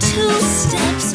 two steps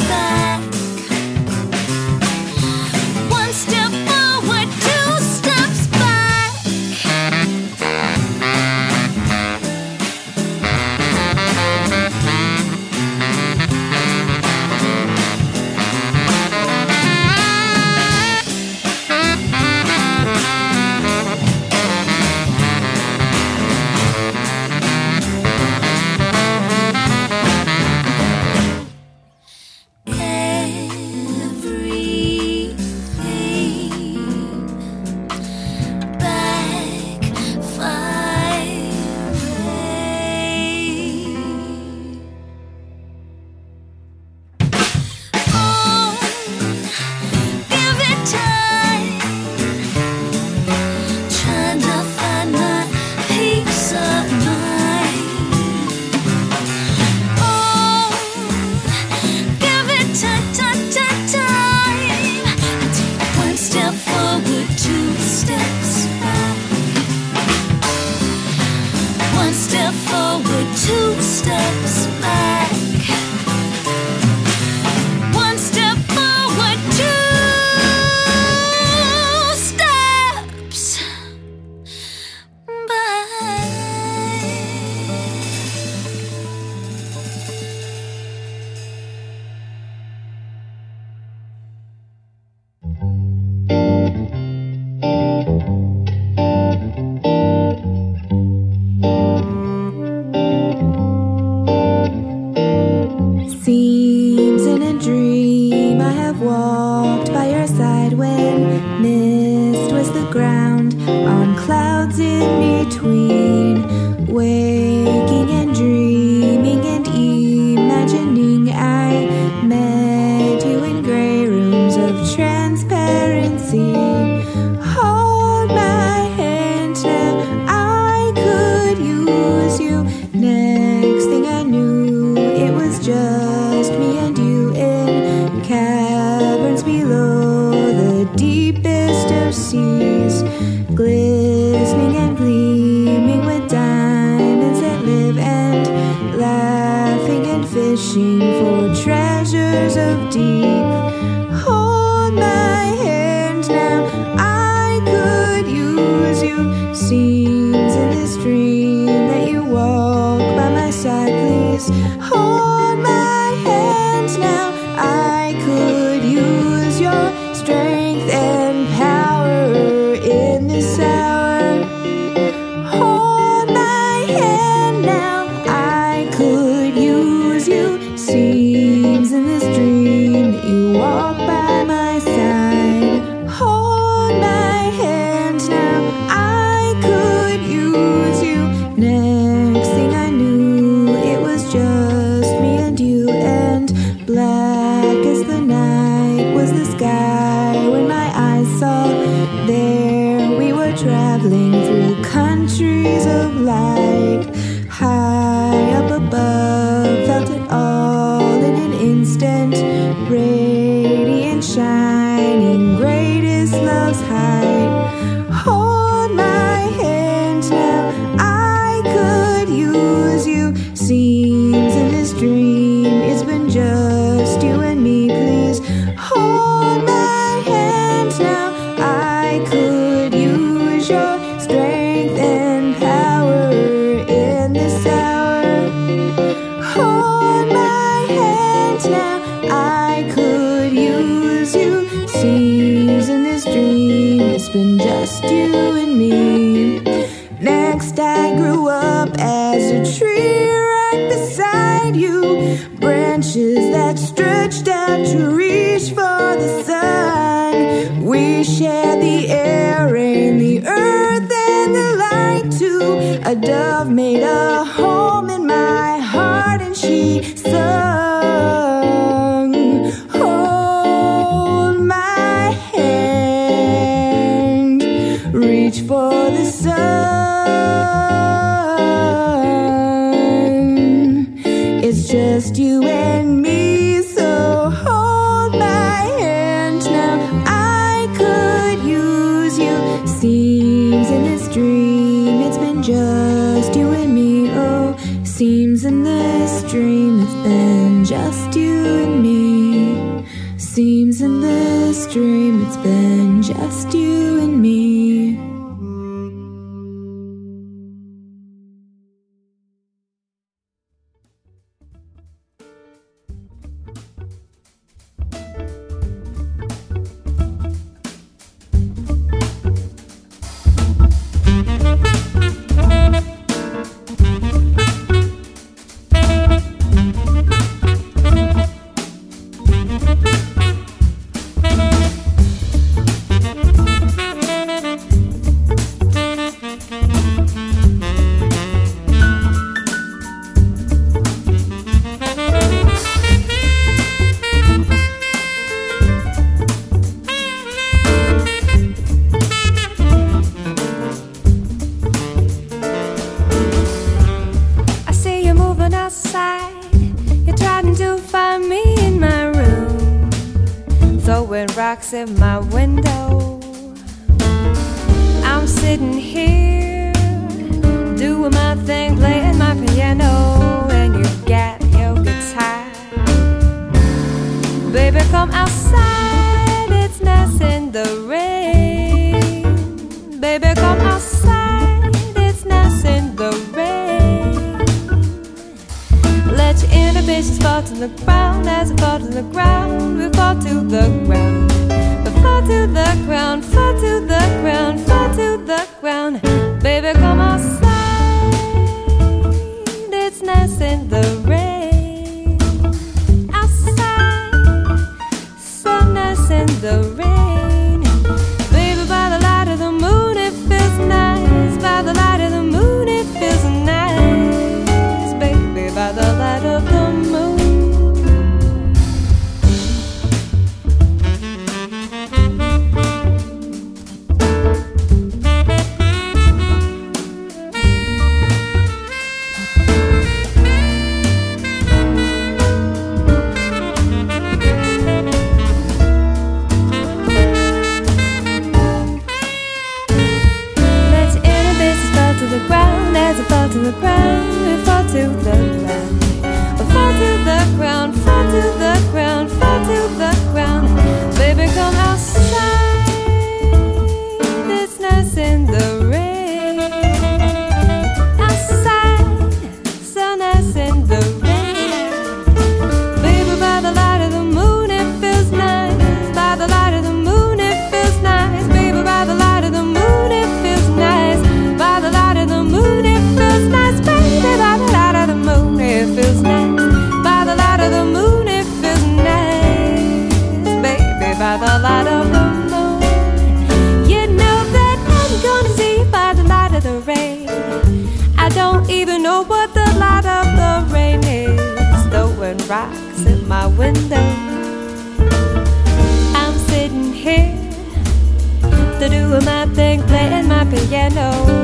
fishing for treasures of deep. just you and me. Next, I grew up as a tree right beside you. Branches that stretched out to reach for the sun. We shared the air and the earth and the light too. A dove made a home in my dreams in this dream have been just you and me. Seems in this dream it's been just you. Baby, come outside. It's nice in the to doing my thing, playing my piano,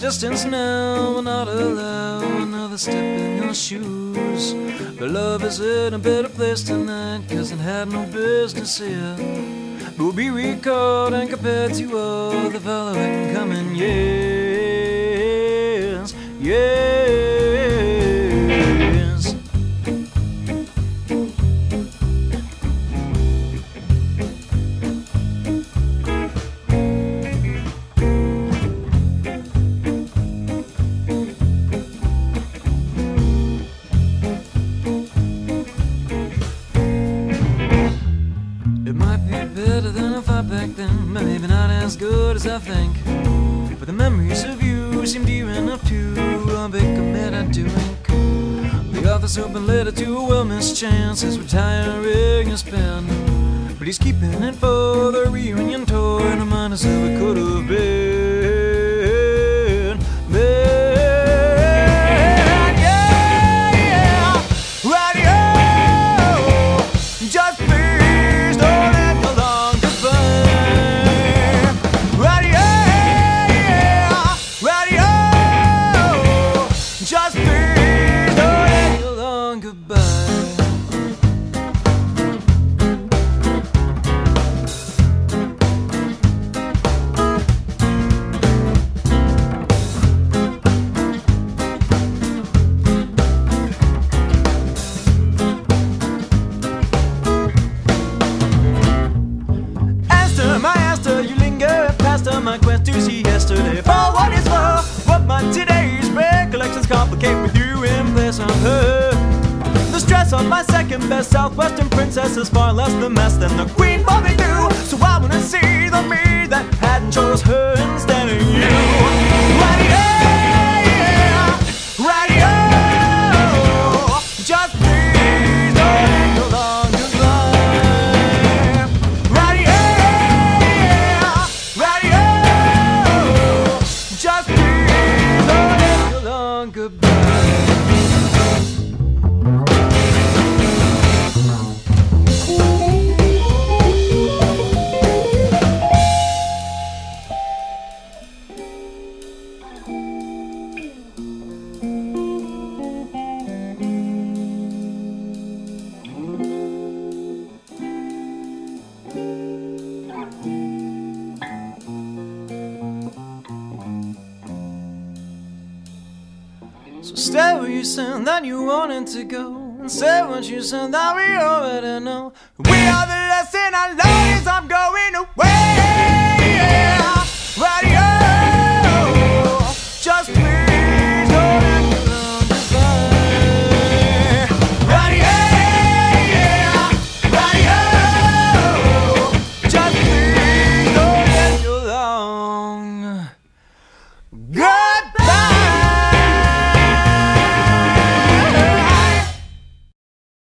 distance now will not allow another step in your shoes. But love is in a better place tonight, cause it had no business here. But will be recalled and compared to all the following coming years. Years. The author's open letter to a well-missed chance is retiring his pen. But he's keeping it for the reunion tour and remind us of it could have been. See yesterday. For what is for, what my today's recollections complicate with you in place of her. The stress of my second best Southwestern princess is far less the mess than the queen for me do. So I wanna see the me that hadn't chose her instead of you. Radio, radio, Stay where you said that you wanted to go. And say what you said that we already know. We are the lesson I learned as I'm going away.